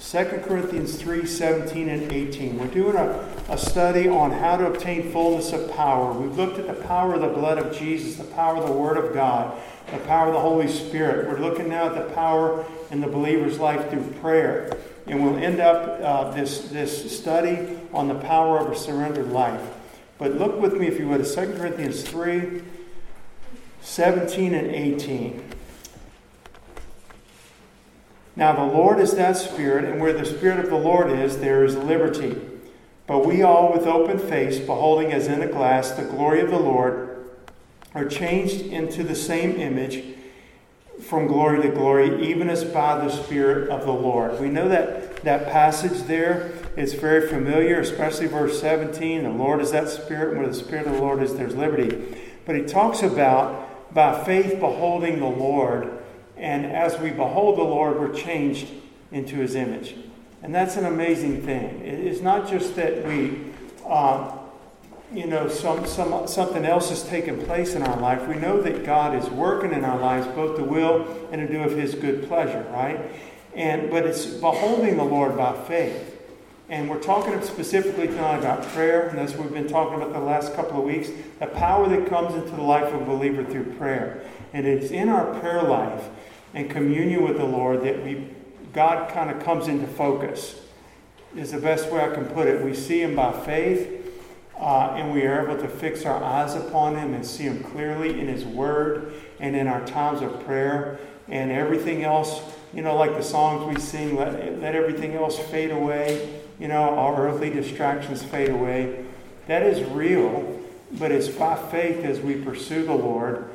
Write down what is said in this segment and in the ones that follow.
2 Corinthians 3 17 and 18. We're doing a, a study on how to obtain fullness of power. We've looked at the power of the blood of Jesus, the power of the Word of God, the power of the Holy Spirit. We're looking now at the power in the believer's life through prayer. And we'll end up uh, this, this study on the power of a surrendered life. But look with me, if you would, at 2 Corinthians 3 17 and 18. Now, the Lord is that Spirit, and where the Spirit of the Lord is, there is liberty. But we all, with open face, beholding as in a glass the glory of the Lord, are changed into the same image from glory to glory, even as by the Spirit of the Lord. We know that that passage there is very familiar, especially verse 17. The Lord is that Spirit, and where the Spirit of the Lord is, there's liberty. But he talks about by faith beholding the Lord and as we behold the Lord, we're changed into his image. And that's an amazing thing. It's not just that we, uh, you know, some, some, something else has taken place in our life. We know that God is working in our lives, both to will and to do of his good pleasure, right? And, but it's beholding the Lord by faith. And we're talking specifically tonight about prayer, and that's what we've been talking about the last couple of weeks the power that comes into the life of a believer through prayer. And it's in our prayer life and communion with the Lord that we God kind of comes into focus. Is the best way I can put it. We see Him by faith, uh, and we are able to fix our eyes upon Him and see Him clearly in His Word and in our times of prayer and everything else. You know, like the songs we sing, let, let everything else fade away. You know, all earthly distractions fade away. That is real, but it's by faith as we pursue the Lord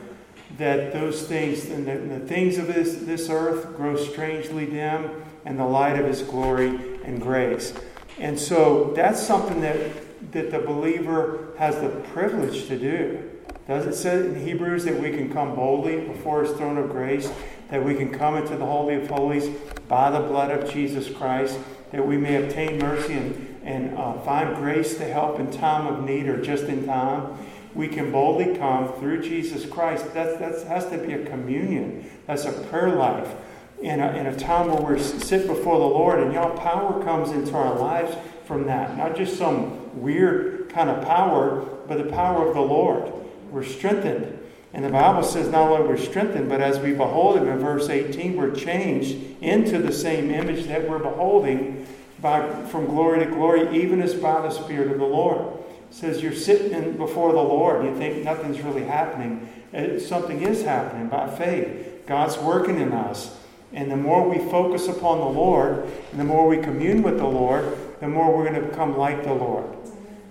that those things and the, the, things of this, this earth grow strangely dim and the light of his glory and grace. And so that's something that, that the believer has the privilege to do. Does it say in Hebrews that we can come boldly before his throne of grace, that we can come into the Holy of Holies by the blood of Jesus Christ, that we may obtain mercy and, and uh, find grace to help in time of need or just in time? We can boldly come through Jesus Christ. That that's, has to be a communion. That's a prayer life. In a, in a time where we sit before the Lord, and y'all, power comes into our lives from that. Not just some weird kind of power, but the power of the Lord. We're strengthened. And the Bible says not only we're strengthened, but as we behold Him in verse 18, we're changed into the same image that we're beholding by, from glory to glory, even as by the Spirit of the Lord says you're sitting before the Lord. and You think nothing's really happening. Uh, something is happening by faith. God's working in us. And the more we focus upon the Lord, and the more we commune with the Lord, the more we're going to become like the Lord.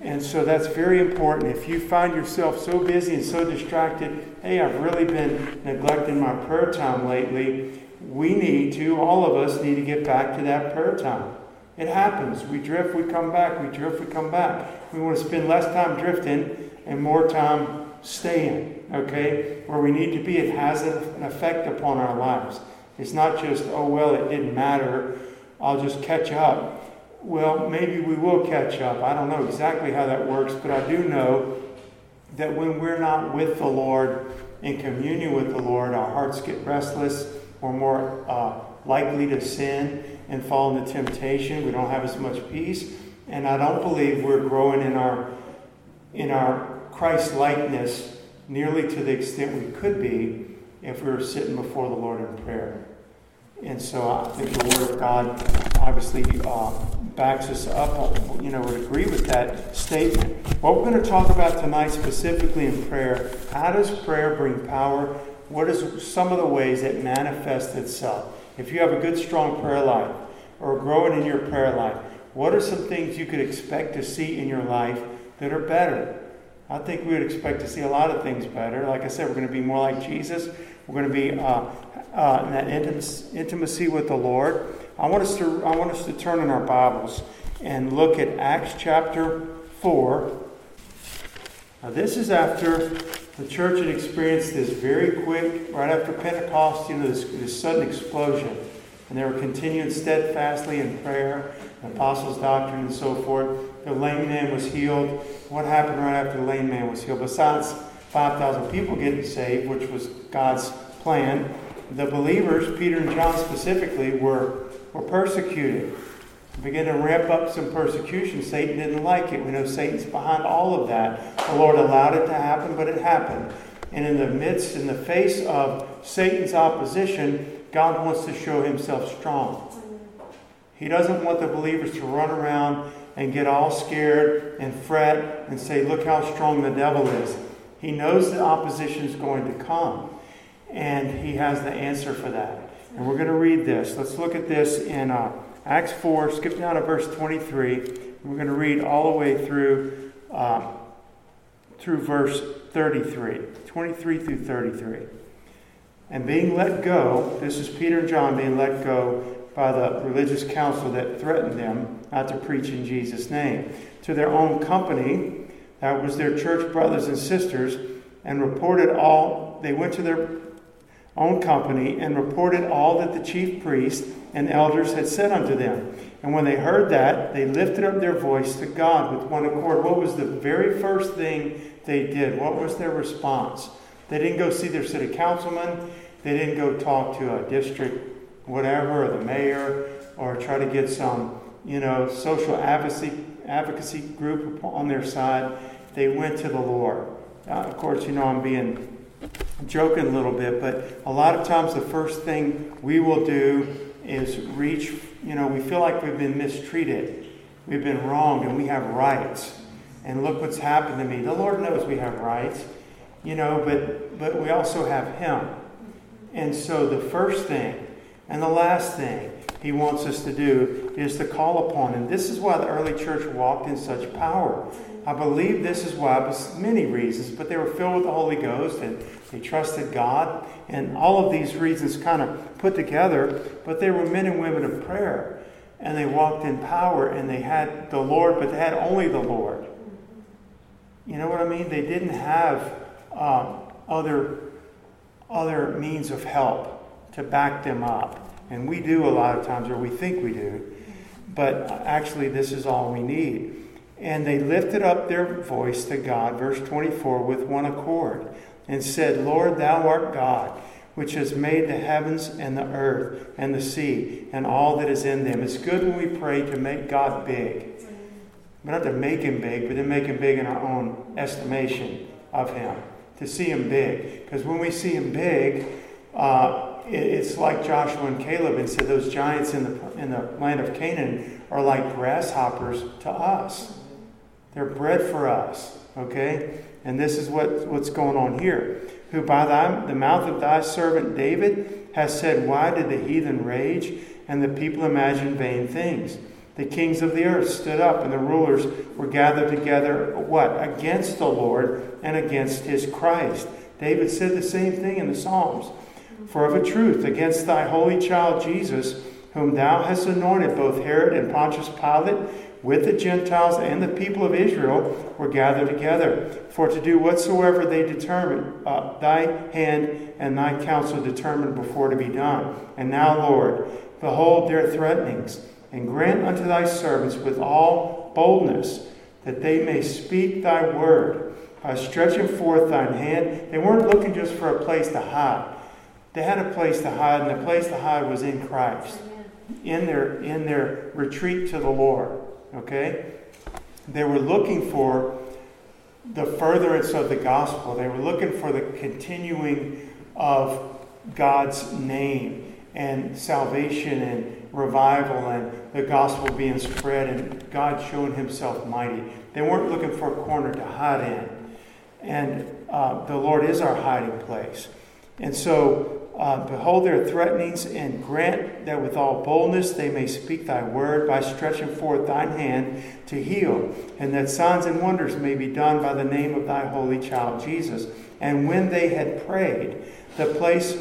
And so that's very important. If you find yourself so busy and so distracted, hey, I've really been neglecting my prayer time lately, we need to, all of us need to get back to that prayer time. It happens. We drift, we come back. We drift, we come back. We want to spend less time drifting and more time staying, okay? Where we need to be. It has an effect upon our lives. It's not just, oh, well, it didn't matter. I'll just catch up. Well, maybe we will catch up. I don't know exactly how that works, but I do know that when we're not with the Lord, in communion with the Lord, our hearts get restless. We're more uh, likely to sin and fall into temptation. We don't have as much peace. And I don't believe we're growing in our in our Christ likeness nearly to the extent we could be if we were sitting before the Lord in prayer. And so I think the Word of God obviously uh, backs us up, you know, would agree with that statement. What we're going to talk about tonight, specifically in prayer, how does prayer bring power? What is some of the ways it manifests itself? If you have a good, strong prayer life or growing in your prayer life, what are some things you could expect to see in your life that are better? I think we would expect to see a lot of things better. Like I said, we're going to be more like Jesus. We're going to be uh, uh, in that intimacy, with the Lord. I want us to I want us to turn in our Bibles and look at Acts chapter four. Now, this is after the church had experienced this very quick, right after Pentecost, you know, this, this sudden explosion. And they were continuing steadfastly in prayer, the apostles' doctrine, and so forth. The lame man was healed. What happened right after the lame man was healed? Besides 5,000 people getting saved, which was God's plan, the believers, Peter and John specifically, were were persecuted. Began to ramp up some persecution. Satan didn't like it. We know Satan's behind all of that. The Lord allowed it to happen, but it happened. And in the midst, in the face of Satan's opposition, God wants to show himself strong. He doesn't want the believers to run around and get all scared and fret and say, Look how strong the devil is. He knows the opposition is going to come, and he has the answer for that. And we're going to read this. Let's look at this in uh, Acts 4, skip down to verse 23. We're going to read all the way through, uh, through verse 33, 23 through 33. And being let go, this is Peter and John being let go by the religious council that threatened them not to preach in Jesus' name. To their own company, that was their church brothers and sisters, and reported all, they went to their own company and reported all that the chief priests and elders had said unto them. And when they heard that, they lifted up their voice to God with one accord. What was the very first thing they did? What was their response? They didn't go see their city councilman. They didn't go talk to a district whatever, or the mayor, or try to get some, you know, social advocacy, advocacy group on their side. They went to the Lord. Uh, of course, you know, I'm being joking a little bit, but a lot of times the first thing we will do is reach, you know, we feel like we've been mistreated, we've been wronged, and we have rights. And look what's happened to me. The Lord knows we have rights, you know, but but we also have Him. And so the first thing and the last thing he wants us to do is to call upon him. This is why the early church walked in such power. I believe this is why, many reasons, but they were filled with the Holy Ghost and they trusted God, and all of these reasons kind of put together, but they were men and women of prayer. And they walked in power and they had the Lord, but they had only the Lord. You know what I mean? They didn't have um, other, other means of help to back them up. And we do a lot of times, or we think we do, but actually, this is all we need. And they lifted up their voice to God, verse 24, with one accord, and said, Lord, thou art God, which has made the heavens and the earth and the sea and all that is in them. It's good when we pray to make God big. But not to make him big, but to make him big in our own estimation of him. To see him big. Because when we see him big, uh, it's like Joshua and Caleb and said those giants in the, in the land of Canaan are like grasshoppers to us. They're bread for us, okay? And this is what, what's going on here. Who by thy, the mouth of thy servant David has said, Why did the heathen rage and the people imagine vain things? The kings of the earth stood up, and the rulers were gathered together, what? Against the Lord and against his Christ. David said the same thing in the Psalms. For of a truth, against thy holy child Jesus, whom thou hast anointed, both Herod and Pontius Pilate, with the Gentiles and the people of Israel, were gathered together, for to do whatsoever they determined, uh, thy hand and thy counsel determined before to be done. And now, Lord, behold their threatenings, and grant unto thy servants with all boldness that they may speak thy word by stretching forth thine hand. They weren't looking just for a place to hide. They had a place to hide, and the place to hide was in Christ, in their, in their retreat to the Lord. Okay? They were looking for the furtherance of the gospel, they were looking for the continuing of God's name and salvation and revival and the gospel being spread and God showing himself mighty. They weren't looking for a corner to hide in. And uh, the Lord is our hiding place. And so uh, behold their threatenings, and grant that with all boldness they may speak thy word by stretching forth thine hand to heal, and that signs and wonders may be done by the name of thy holy child Jesus. And when they had prayed, the place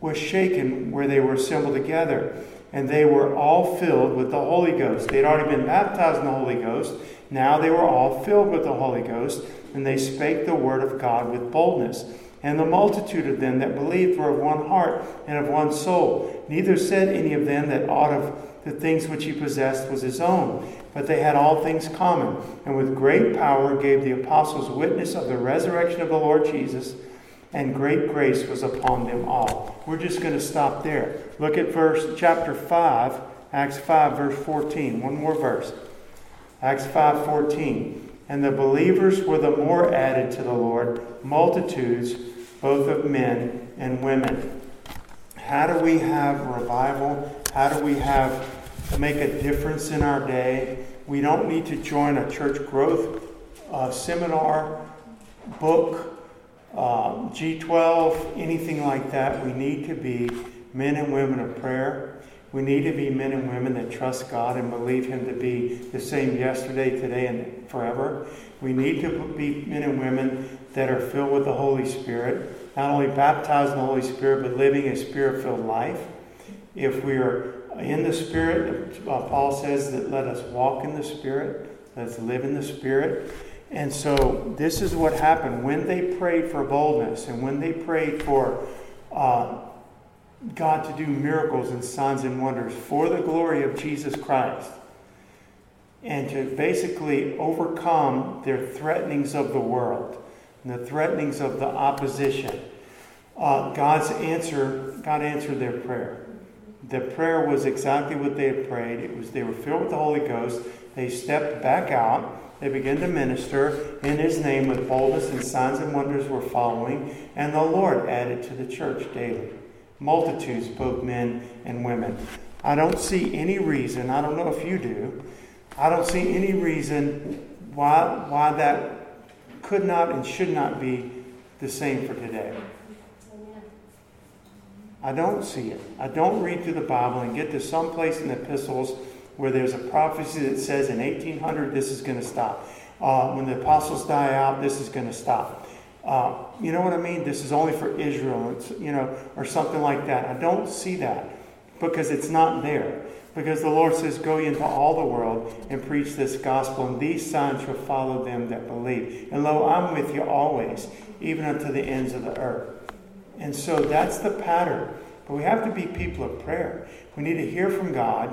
was shaken where they were assembled together, and they were all filled with the Holy Ghost. They had already been baptized in the Holy Ghost. Now they were all filled with the Holy Ghost, and they spake the word of God with boldness. And the multitude of them that believed were of one heart and of one soul. Neither said any of them that aught of the things which he possessed was his own, but they had all things common. And with great power gave the apostles witness of the resurrection of the Lord Jesus, and great grace was upon them all. We're just going to stop there. Look at verse chapter 5, Acts 5, verse 14. One more verse. Acts 5, 14. And the believers were the more added to the Lord, multitudes, both of men and women. How do we have revival? How do we have make a difference in our day? We don't need to join a church growth uh, seminar, book, um, G12, anything like that. We need to be men and women of prayer. We need to be men and women that trust God and believe Him to be the same yesterday, today, and forever. We need to be men and women that are filled with the Holy Spirit, not only baptized in the Holy Spirit, but living a spirit filled life. If we are in the Spirit, uh, Paul says that let us walk in the Spirit, let's live in the Spirit. And so this is what happened when they prayed for boldness and when they prayed for uh, God to do miracles and signs and wonders for the glory of Jesus Christ and to basically overcome their threatenings of the world and the threatenings of the opposition. Uh, God's answer, God answered their prayer. The prayer was exactly what they had prayed. It was they were filled with the Holy Ghost. They stepped back out they began to minister in his name with boldness, and signs and wonders were following, and the Lord added to the church daily multitudes, both men and women. I don't see any reason, I don't know if you do, I don't see any reason why, why that could not and should not be the same for today. I don't see it. I don't read through the Bible and get to some place in the epistles where there's a prophecy that says in 1800 this is going to stop. Uh, when the apostles die out, this is going to stop. Uh, you know what I mean? This is only for Israel, you know, or something like that. I don't see that because it's not there. Because the Lord says, Go into all the world and preach this gospel, and these signs shall follow them that believe. And lo, I'm with you always, even unto the ends of the earth. And so that's the pattern. But we have to be people of prayer. We need to hear from God.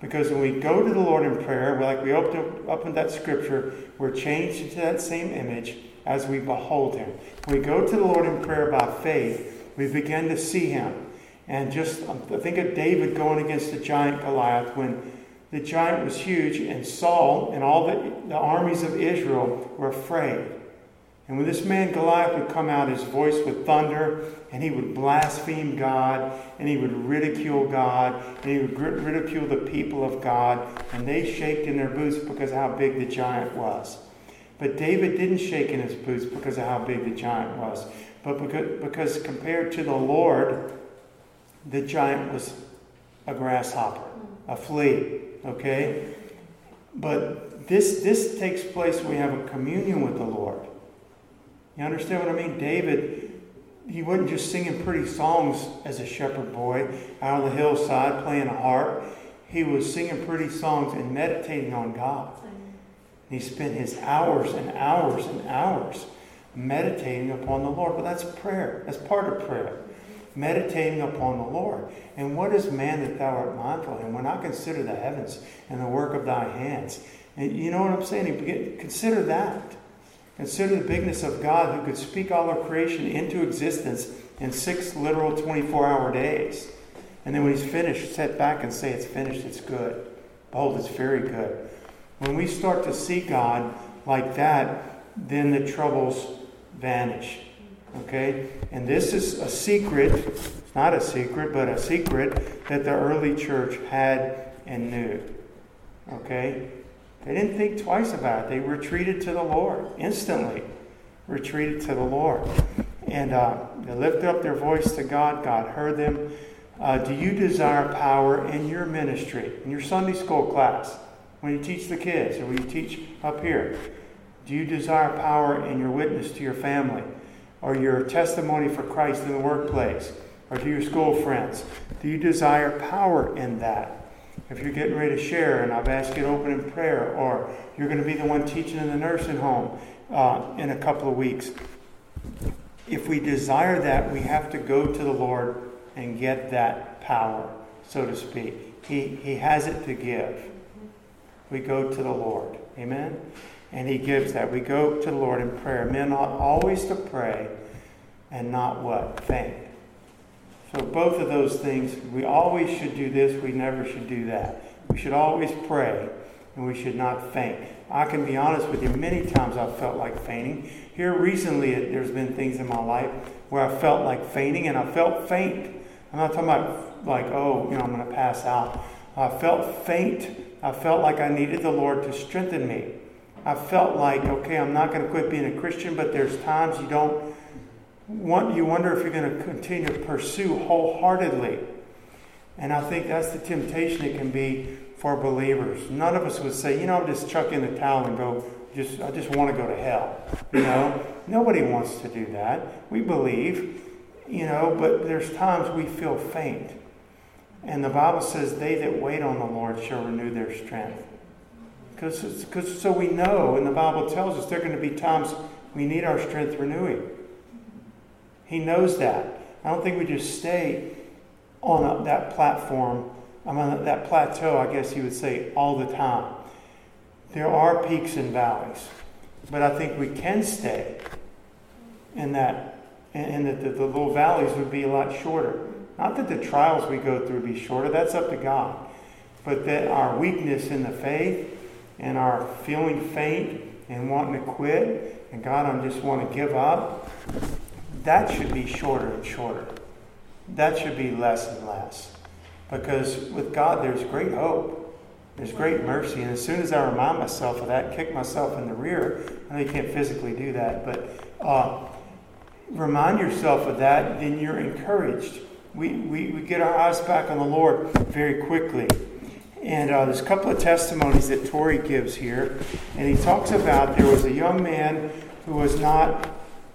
Because when we go to the Lord in prayer, like we opened up in that scripture, we're changed into that same image as we behold Him. When we go to the Lord in prayer by faith, we begin to see Him. And just um, think of David going against the giant Goliath when the giant was huge, and Saul and all the, the armies of Israel were afraid. And when this man Goliath would come out, his voice would thunder, and he would blaspheme God, and he would ridicule God, and he would ridicule the people of God, and they shaked in their boots because of how big the giant was. But David didn't shake in his boots because of how big the giant was, but because, because compared to the Lord, the giant was a grasshopper, a flea, okay? But this, this takes place when we have a communion with the Lord. You understand what I mean? David, he wasn't just singing pretty songs as a shepherd boy out on the hillside playing a harp. He was singing pretty songs and meditating on God. He spent his hours and hours and hours meditating upon the Lord. But that's prayer. That's part of prayer. Meditating upon the Lord. And what is man that thou art mindful of him? When I consider the heavens and the work of thy hands. And you know what I'm saying? Consider that. Consider the bigness of God who could speak all of creation into existence in six literal 24 hour days. And then when he's finished, set back and say, It's finished, it's good. Behold, it's very good. When we start to see God like that, then the troubles vanish. Okay? And this is a secret, it's not a secret, but a secret that the early church had and knew. Okay? They didn't think twice about it. They retreated to the Lord instantly. Retreated to the Lord. And uh, they lifted up their voice to God. God heard them. Uh, do you desire power in your ministry, in your Sunday school class, when you teach the kids or when you teach up here? Do you desire power in your witness to your family or your testimony for Christ in the workplace or to your school friends? Do you desire power in that? if you're getting ready to share and I've asked you to open in prayer, or you're going to be the one teaching in the nursing home uh, in a couple of weeks. If we desire that, we have to go to the Lord and get that power, so to speak. He, he has it to give. We go to the Lord. Amen? And He gives that. We go to the Lord in prayer. Men ought always to pray and not what? Faint. So, both of those things, we always should do this, we never should do that. We should always pray, and we should not faint. I can be honest with you, many times I've felt like fainting. Here recently, there's been things in my life where I felt like fainting, and I felt faint. I'm not talking about like, oh, you know, I'm going to pass out. I felt faint. I felt like I needed the Lord to strengthen me. I felt like, okay, I'm not going to quit being a Christian, but there's times you don't want, you wonder if you're going to continue to pursue wholeheartedly. And I think that's the temptation it can be for believers. None of us would say, you know, I'll just chuck in the towel and go, just I just want to go to hell. You know, nobody wants to do that. We believe, you know, but there's times we feel faint. And the Bible says, they that wait on the Lord shall renew their strength. Because so we know, and the Bible tells us there are going to be times we need our strength renewing. He knows that. I don't think we just stay on that platform, I'm on that plateau, I guess you would say, all the time. There are peaks and valleys, but I think we can stay in that, and that the, the little valleys would be a lot shorter. Not that the trials we go through be shorter, that's up to God, but that our weakness in the faith and are feeling faint and wanting to quit and God, I just want to give up, that should be shorter and shorter. That should be less and less. Because with God, there's great hope. There's great mercy. And as soon as I remind myself of that, kick myself in the rear, I know you can't physically do that, but uh, remind yourself of that, then you're encouraged. We, we, we get our eyes back on the Lord very quickly. And uh, there's a couple of testimonies that Torrey gives here. And he talks about there was a young man who was not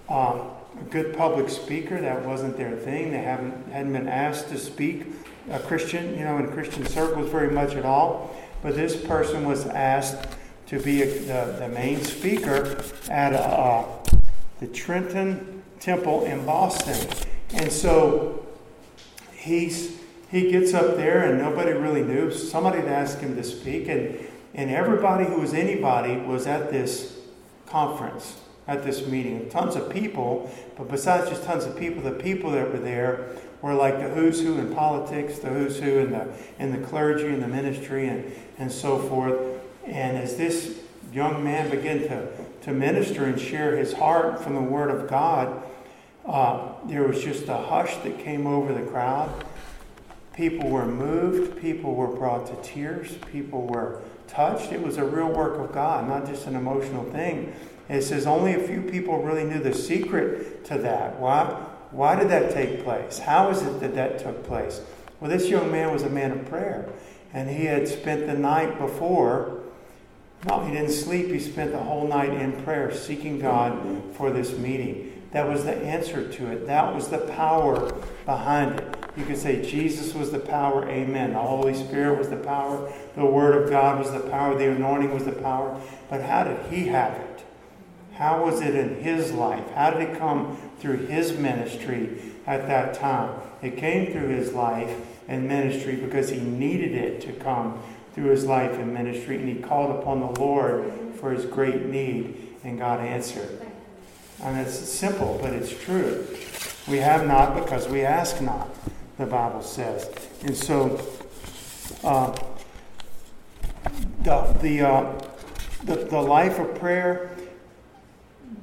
um, a good public speaker. That wasn't their thing. They haven't, hadn't been asked to speak a Christian, you know, in Christian circles very much at all. But this person was asked to be a, the, the main speaker at a, uh, the Tremont Temple in Boston. And so he's he gets up there and nobody really knew. Somebody had asked him to speak, and, and everybody who was anybody was at this conference, at this meeting. Tons of people, but besides just tons of people, the people that were there were like the who's who in politics, the who's who in the, in the clergy and the ministry, and, and so forth. And as this young man began to, to minister and share his heart from the Word of God, uh, there was just a hush that came over the crowd People were moved, people were brought to tears, people were touched. It was a real work of God, not just an emotional thing. it says only a few people really knew the secret to that. Why? Why did that take place? How is it that that took place? Well, this young man was a man of prayer, and he had spent the night before. No, he didn't sleep. He spent the whole night in prayer, seeking God for this meeting. That was the answer to it. That was the power behind it. You could say Jesus was the power, amen. The Holy Spirit was the power, the Word of God was the power, the anointing was the power. But how did he have it? How was it in his life? How did it come through his ministry at that time? It came through his life and ministry because he needed it to come through his life and ministry, and he called upon the Lord for his great need, and God answered. And it's simple, but it's true. We have not because we ask not the Bible says. And so, uh, the, the, uh, the, the life of prayer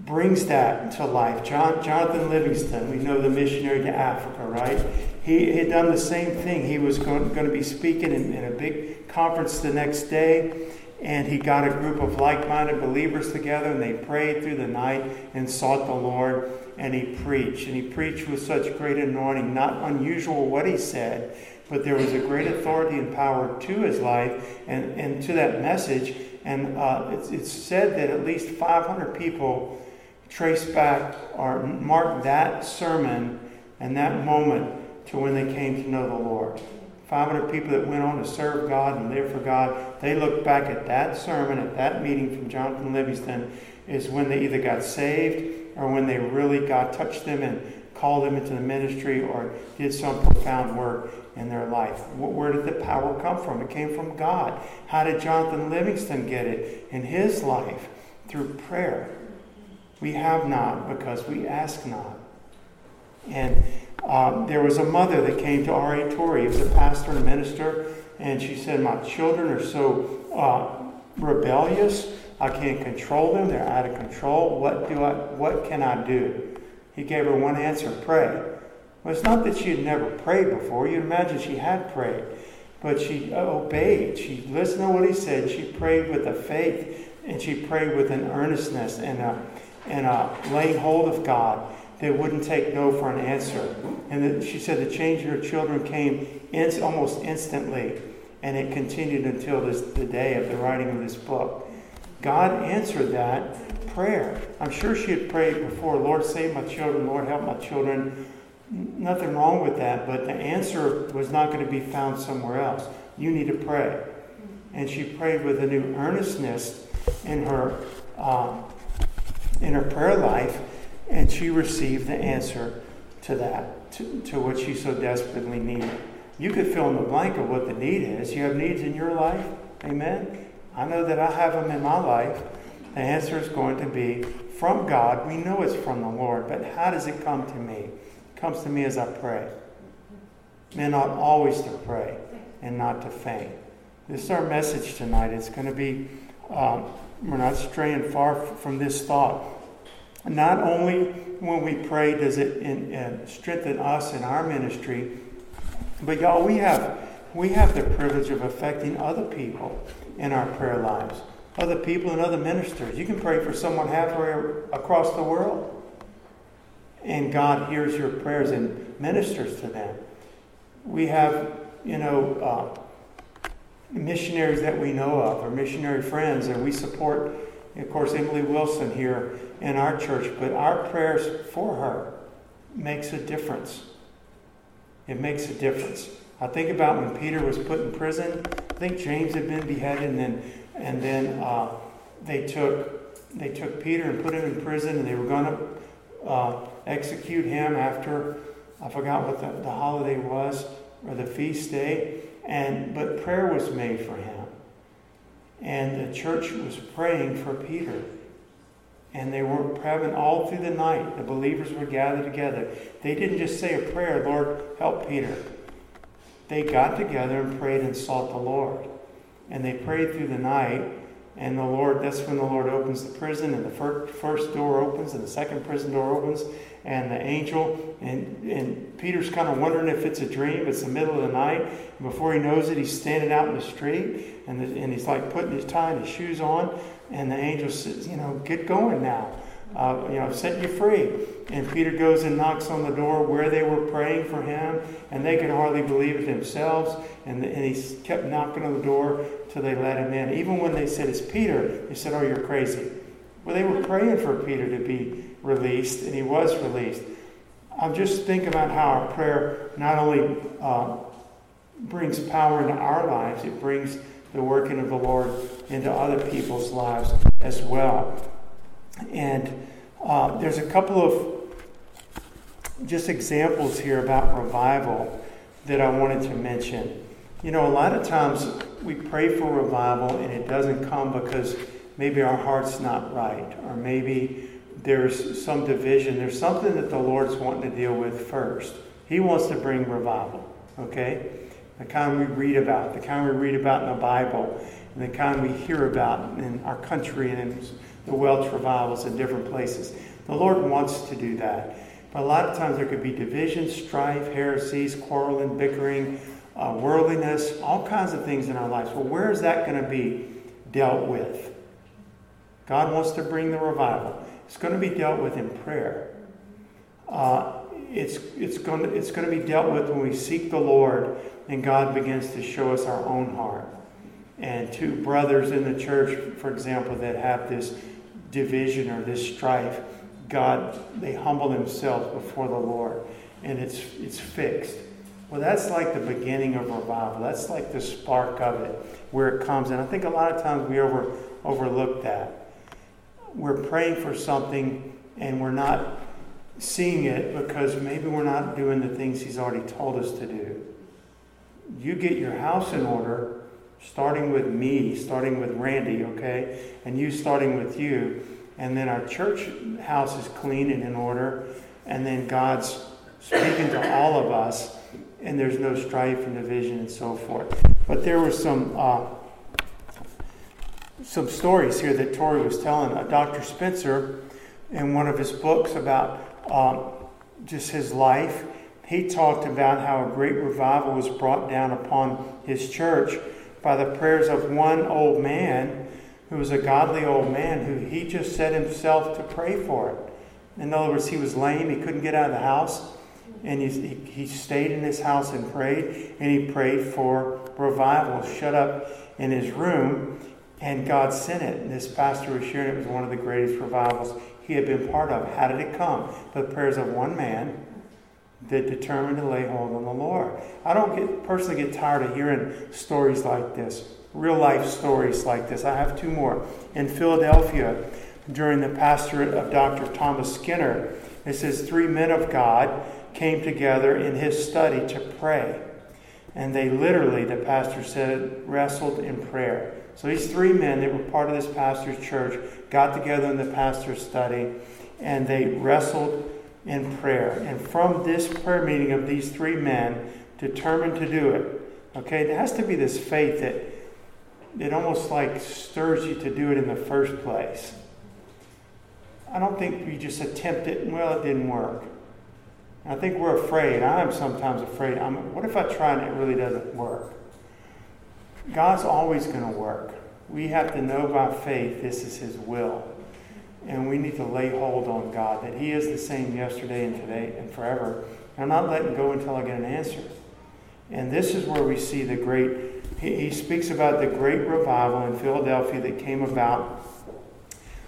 brings that to life. John, Jonathan Livingston, we know the missionary to Africa, right? He had done the same thing. He was going, going to be speaking in, in a big conference the next day, and he got a group of like minded believers together, and they prayed through the night and sought the Lord and he preached. And he preached with such great anointing, not unusual what he said, but there was a great authority and power to his life and, and to that message. And uh, it's, it's said that at least 500 people trace back or mark that sermon and that moment to when they came to know the Lord. 500 people that went on to serve God and live for God, they look back at that sermon, at that meeting from Jonathan Livingston, is when they either got saved or when they really God touched them and called them into the ministry or did some profound work in their life. Where did the power come from? It came from God. How did Jonathan Livingston get it in his life? Through prayer. We have not because we ask not. And Um, there was a mother that came to R.A. Torrey. He was a pastor and minister. And she said, My children are so uh, rebellious. I can't control them. They're out of control. What, do I, what can I do? He gave her one answer pray. Well, it's not that she had never prayed before. You'd imagine she had prayed. But she obeyed. She listened to what he said. She prayed with a faith and she prayed with an earnestness and a, and a laying hold of God that wouldn't take no for an answer. And that she said the change in her children came in, almost instantly, and it continued until this, the day of the writing of this book. God answered that prayer. I'm sure she had prayed before, Lord, save my children, Lord, help my children. Nothing wrong with that, but the answer was not going to be found somewhere else. You need to pray. And she prayed with a new earnestness in her uh, in her prayer life, and she received the answer to that, to, to what she so desperately needed. You could fill in the blank of what the need is. You have needs in your life, amen. I know that I have them in my life. The answer is going to be from God. We know it's from the Lord, but how does it come to me? It comes to me as I pray. Men ought always to pray and not to faint. This is our message tonight. It's going to be, um, we're not straying far from this thought. Not only when we pray does it in, strengthen us in our ministry, but y'all, we have we have the privilege of affecting other people in our prayer lives, other people and other ministers. You can pray for someone halfway across the world, and God hears your prayers and ministers to them. We have, you know, uh, missionaries that we know of, or missionary friends, and we support, of course, Emily Wilson here in our church. But our prayers for her makes a difference. It makes a difference. I think about when Peter was put in prison. I think James had been beheaded, and then and then uh, they took they took Peter and put him in prison, and they were going to uh, execute him after I forgot what the, the holiday was or the feast day. And but prayer was made for him, and the church was praying for Peter. And they were praying all through the night. The believers were gathered together. They didn't just say a prayer, Lord, help Peter they got together and prayed and sought the Lord. And they prayed through the night, and the Lord, that's when the Lord opens the prison, and the first door opens, and the second prison door opens, and the angel, and, and Peter's kind of wondering if it's a dream. It's the middle of the night. And before he knows it, he's standing out in the street, and, the, and he's like putting his tie and his shoes on, and the angel says, You know, get going now uh, you know, set you free. And Peter goes and knocks on the door where they were praying for him, and they could hardly believe it themselves. And, and he kept knocking on the door till they let him in. Even when they said, It's Peter, they said, Oh, you're crazy. Well, they were praying for Peter to be released, and he was released. I'm just thinking about how our prayer not only uh, brings power into our lives, it brings the working of the Lord into other people's lives as well. And uh, there's a couple of just examples here about revival that I wanted to mention. You know, a lot of times we pray for revival and it doesn't come because maybe our heart's not right, or maybe there's some division. There's something that the Lord's wanting to deal with first. He wants to bring revival, okay? The kind we read about, the kind we read about in the Bible, and the kind we hear about in our country and in the Welsh revivals in different places. The Lord wants to do that. But a lot of times there could be division, strife, heresies, quarreling, bickering, uh, worldliness, all kinds of things in our lives. Well, where is that going to be dealt with? God wants to bring the revival. It's going to be dealt with in prayer. Uh, it's, it's, going to, it's going to be dealt with when we seek the Lord and God begins to show us our own heart. And two brothers in the church, for example, that have this division or this strife, God, they humble themselves before the Lord and it's, it's fixed. Well, that's like the beginning of revival. That's like the spark of it, where it comes. And I think a lot of times we over, overlook that. We're praying for something and we're not seeing it because maybe we're not doing the things He's already told us to do. You get your house in order, starting with me, starting with Randy, okay, and you starting with you, and then our church house is clean and in order, and then God's speaking to all of us, and there's no strife and division and so forth. But there were some uh, some stories here that Torrey was telling. Uh, Dr. Spencer, in one of his books about um, just his life, he talked about how a great revival was brought down upon his church by the prayers of one old man who was a godly old man who he just set himself to pray for it. In other words, he was lame, he couldn't get out of the house, and he, he stayed in his house and prayed, and he prayed for revival, shut up in his room, and God sent it. This pastor was sharing it was one of the greatest revivals he had been part of. How did it come? The prayers of one man that determined to lay hold on the Lord. I don't get personally get tired of hearing stories like this, real life stories like this. I have two more. In Philadelphia, during the pastorate of Dr. Thomas Skinner, it says three men of God came together in his study to pray. And they literally, the pastor said, wrestled in prayer. So these three men that were part of this pastor's church got together in the pastor's study and they wrestled in prayer. And from this prayer meeting of these three men, determined to do it. Okay, there has to be this faith that it almost like stirs you to do it in the first place. I don't think you just attempt it and well, it didn't work. I think we're afraid. I am sometimes afraid. I'm, what if I try and it really doesn't work? God's always going to work. We have to know by faith this is His will. And we need to lay hold on God, that He is the same yesterday and today and forever. And I'm not letting go until I get an answer. And this is where we see the great, he, he speaks about the great revival in Philadelphia that came about,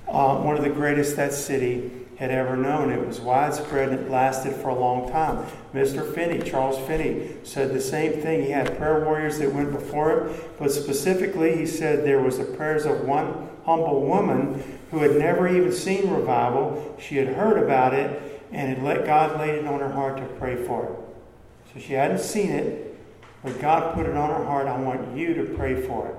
uh, one of the greatest that city had ever known. It was widespread and it lasted for a long time. Mr. Finney, Charles Finney, said the same thing. He had prayer warriors that went before him, but specifically, he said there was the prayers of one humble woman who had never even seen revival. She had heard about it and had let God lay it on her heart to pray for it. So she hadn't seen it, but God put it on her heart. I want you to pray for it.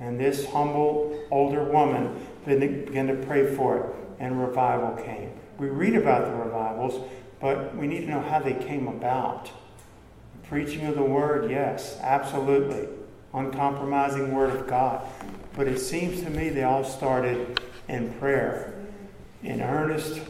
And this humble older woman began to pray for it, and revival came. We read about the revivals, but we need to know how they came about. preaching of the word, yes, absolutely. Uncompromising word of God. But it seems to me they all started in prayer, in earnest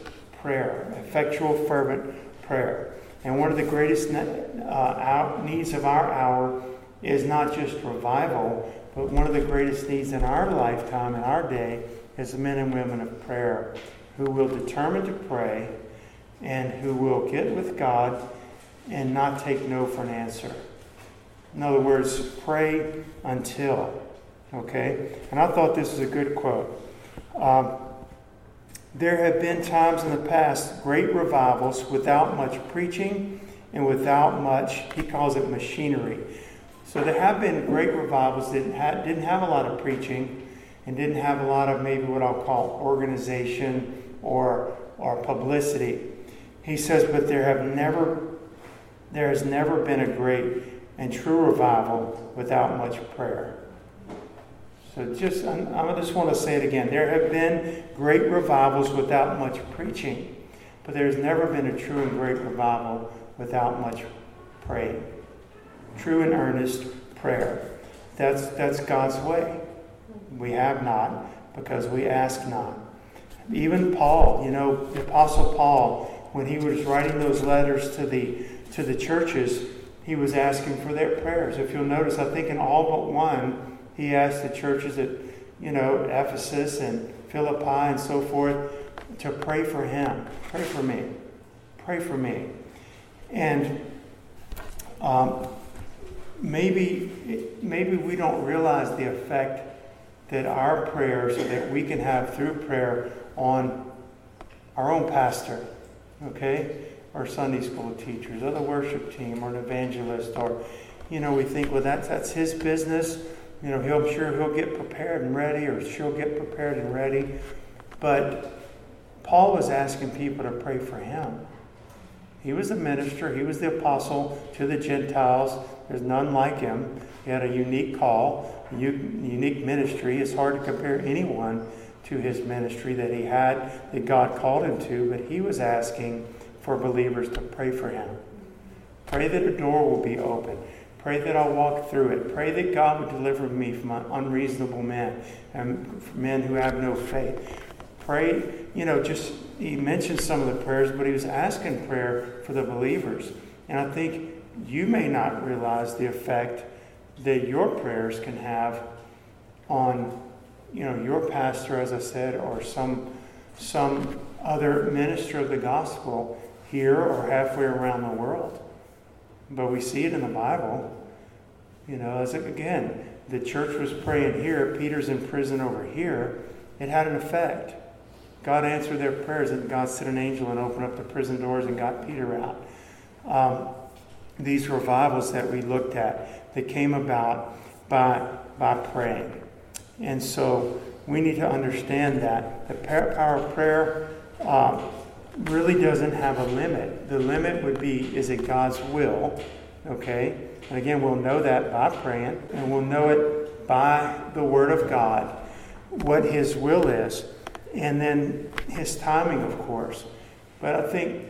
prayer, effectual, fervent prayer. And one of the greatest uh, needs of our hour is not just revival, but one of the greatest needs in our lifetime, in our day, is the men and women of prayer who will determine to pray and who will get with God and not take no for an answer. In other words, pray until. Okay? And I thought this is a good quote. Um, there have been times in the past, great revivals without much preaching and without much, he calls it machinery. So there have been great revivals that didn't have a lot of preaching and didn't have a lot of maybe what I'll call organization or, or publicity. He says, but there have never, there has never been a great and true revival without much prayer. So just, I just want to say it again. There have been great revivals without much preaching, but there's never been a true and great revival without much praying. True and earnest prayer. That's, that's God's way. We have not because we ask not. Even Paul, you know, the Apostle Paul, when he was writing those letters to the, to the churches, he was asking for their prayers. If you'll notice, I think in all but one, he asked the churches at, you know, Ephesus and Philippi and so forth to pray for him. Pray for me. Pray for me. And um, maybe, maybe we don't realize the effect that our prayers that we can have through prayer on our own pastor, okay, or Sunday school teachers, or the worship team, or an evangelist, or you know, we think, well, that's that's his business you know, he'll, I'm sure he'll get prepared and ready, or she'll get prepared and ready. But Paul was asking people to pray for him. He was the minister, he was the apostle to the Gentiles. There's none like him. He had a unique call, a unique ministry. It's hard to compare anyone to his ministry that he had, that God called him to, but he was asking for believers to pray for him. Pray that a door will be open. Pray that I'll walk through it. Pray that God would deliver me from unreasonable men and um, men who have no faith. Pray, you know, just he mentioned some of the prayers, but he was asking prayer for the believers. And I think you may not realize the effect that your prayers can have on, you know, your pastor, as I said, or some some other minister of the gospel here or halfway around the world. But we see it in the Bible. You know, as again, the church was praying here, Peter's in prison over here. It had an effect. God answered their prayers, and God sent an angel and opened up the prison doors and got Peter out. Um, these revivals that we looked at, that came about by, by praying. And so we need to understand that the power of prayer uh, really doesn't have a limit. The limit would be is it God's will? Okay? And again, we'll know that by praying, and we'll know it by the Word of God, what His will is, and then His timing, of course. But I think,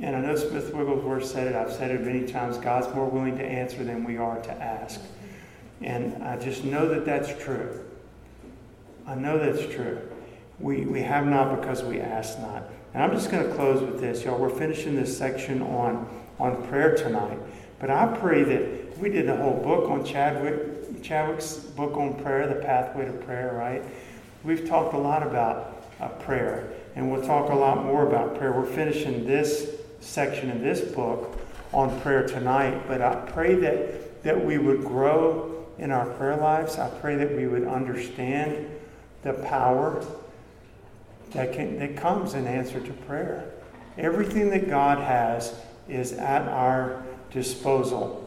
and I know Smith Wigglesworth said it, I've said it many times God's more willing to answer than we are to ask. And I just know that that's true. I know that's true. We, we have not because we ask not. And I'm just going to close with this, y'all. We're finishing this section on, on prayer tonight. But I pray that we did a whole book on Chadwick, Chadwick's book on prayer, The Pathway to Prayer, right? We've talked a lot about uh, prayer, and we'll talk a lot more about prayer. We're finishing this section in this book on prayer tonight, but I pray that, that we would grow in our prayer lives. I pray that we would understand the power that, can, that comes in answer to prayer. Everything that God has is at our disposal.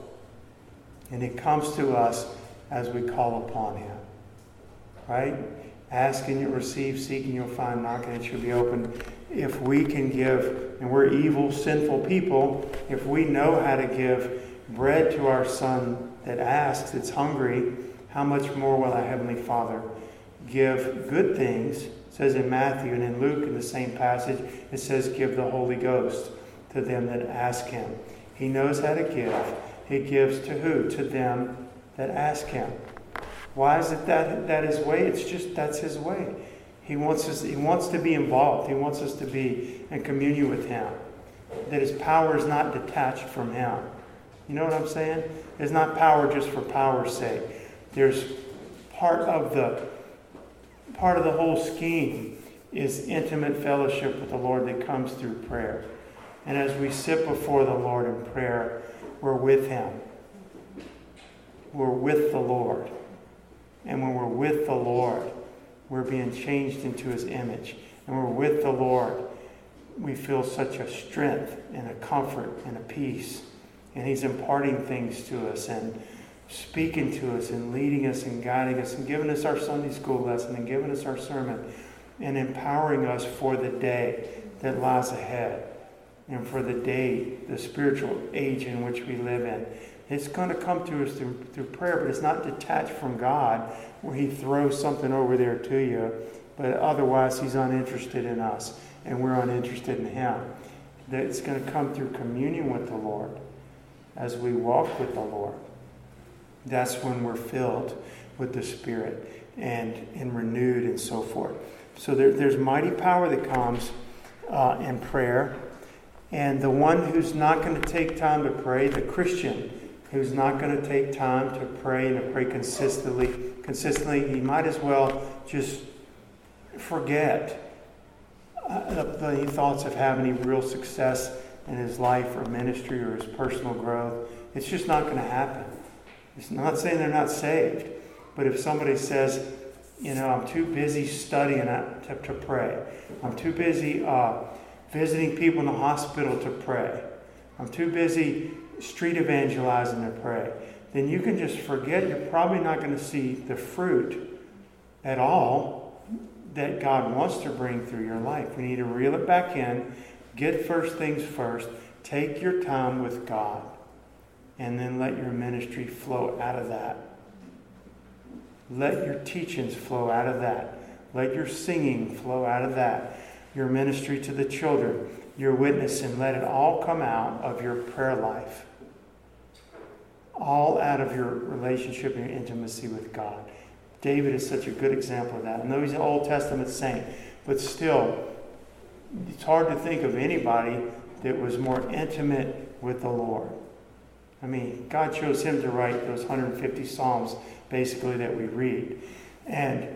And it comes to us as we call upon Him. Right? Ask and you'll receive, seek and you'll find, knock and it shall be open. If we can give, and we're evil, sinful people, if we know how to give bread to our son that asks, it's hungry, how much more will our Heavenly Father give good things? It says in Matthew and in Luke in the same passage, it says, give the Holy Ghost to them that ask Him. He knows how to give. He gives to who? To them that ask Him. Why is it that, that His way? It's just that's His way. He wants us. He wants to be involved. He wants us to be in communion with Him. That His power is not detached from Him. You know what I'm saying? It's not power just for power's sake. There's part of the part of the whole scheme is intimate fellowship with the Lord that comes through prayer. And as we sit before the Lord in prayer, we're with Him. We're with the Lord. And when we're with the Lord, we're being changed into His image. And we're with the Lord, we feel such a strength and a comfort and a peace. And He's imparting things to us and speaking to us and leading us and guiding us and giving us our Sunday school lesson and giving us our sermon and empowering us for the day that lies ahead and for the day, the spiritual age in which we live in. It's going to come to us through, through prayer, but it's not detached from God where He throws something over there to you, but otherwise He's uninterested in us and we're uninterested in Him. That it's going to come through communion with the Lord as we walk with the Lord. That's when we're filled with the Spirit and, and renewed and so forth. So there, there's mighty power that comes uh, in prayer. And the one who's not going to take time to pray, the Christian who's not going to take time to pray and to pray consistently, consistently, he might as well just forget uh, the, thoughts of having any real success in his life or ministry or his personal growth. It's just not going to happen. It's not saying they're not saved, but if somebody says, you know, I'm too busy studying to, to pray, I'm too busy uh, visiting people in the hospital to pray. I'm too busy street evangelizing to pray. Then you can just forget. You're probably not going to see the fruit at all that God wants to bring through your life. We need to reel it back in, get first things first, take your time with God, and then let your ministry flow out of that. Let your teachings flow out of that. Let your singing flow out of that your ministry to the children. Your witness and let it all come out of your prayer life. All out of your relationship and your intimacy with God. David is such a good example of that. I know he's an Old Testament saint, but still, it's hard to think of anybody that was more intimate with the Lord. I mean, God chose him to write those 150 Psalms, basically, that we read. And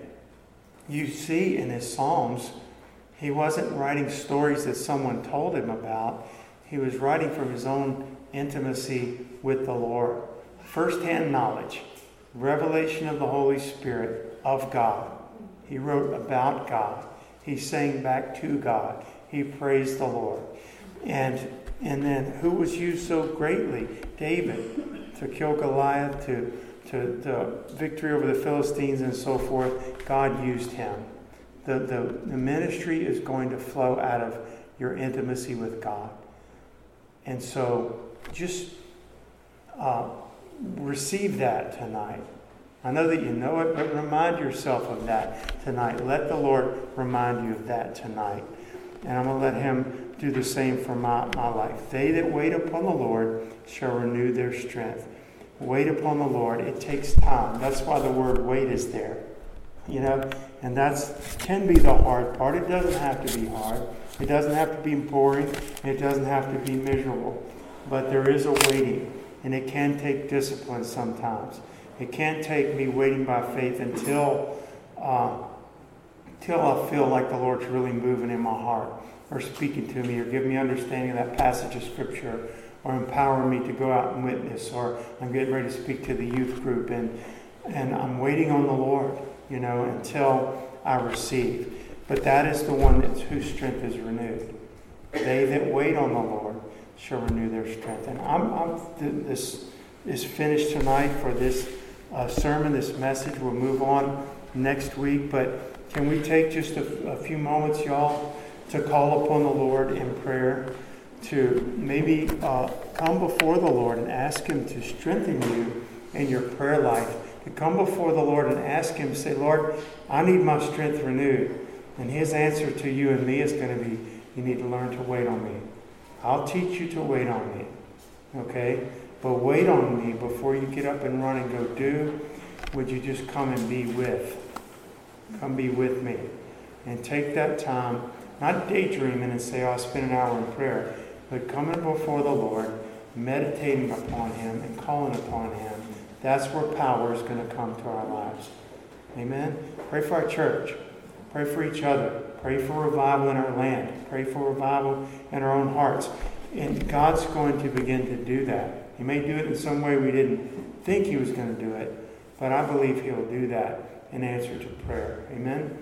you see in his Psalms, he wasn't writing stories that someone told him about. He was writing from his own intimacy with the Lord. First hand knowledge, revelation of the Holy Spirit of God. He wrote about God. He sang back to God. He praised the Lord. And, and then who was used so greatly? David to kill Goliath, to, to the victory over the Philistines and so forth. God used him. The, the, the ministry is going to flow out of your intimacy with God. And so just uh, receive that tonight. I know that you know it, but remind yourself of that tonight. Let the Lord remind you of that tonight. And I'm going to let Him do the same for my, my life. They that wait upon the Lord shall renew their strength. Wait upon the Lord. It takes time. That's why the word wait is there. You know, and that can be the hard part. It doesn't have to be hard. It doesn't have to be boring. It doesn't have to be miserable. But there is a waiting, and it can take discipline sometimes. It can't take me waiting by faith until uh, until I feel like the Lord's really moving in my heart, or speaking to me, or giving me understanding of that passage of Scripture, or empowering me to go out and witness, or I'm getting ready to speak to the youth group, and and I'm waiting on the Lord you know, until I receive. But that is the one that's, whose strength is renewed. They that wait on the Lord shall renew their strength. And I'm, I'm this is finished tonight for this uh, sermon, this message. We'll move on next week. But can we take just a, a few moments, y'all, to call upon the Lord in prayer? To maybe uh, come before the Lord and ask Him to strengthen you in your prayer life to come before the Lord and ask Him, say, Lord, I need my strength renewed. And His answer to you and me is going to be, you need to learn to wait on me. I'll teach you to wait on me. Okay? But wait on me before you get up and run and go do. Would you just come and be with? Come be with me. And take that time, not daydreaming and say, oh, I'll spend an hour in prayer, but coming before the Lord, meditating upon Him and calling upon Him that's where power is going to come to our lives. Amen. Pray for our church. Pray for each other. Pray for revival in our land. Pray for revival in our own hearts. And God's going to begin to do that. He may do it in some way we didn't think He was going to do it, but I believe He'll do that in answer to prayer. Amen.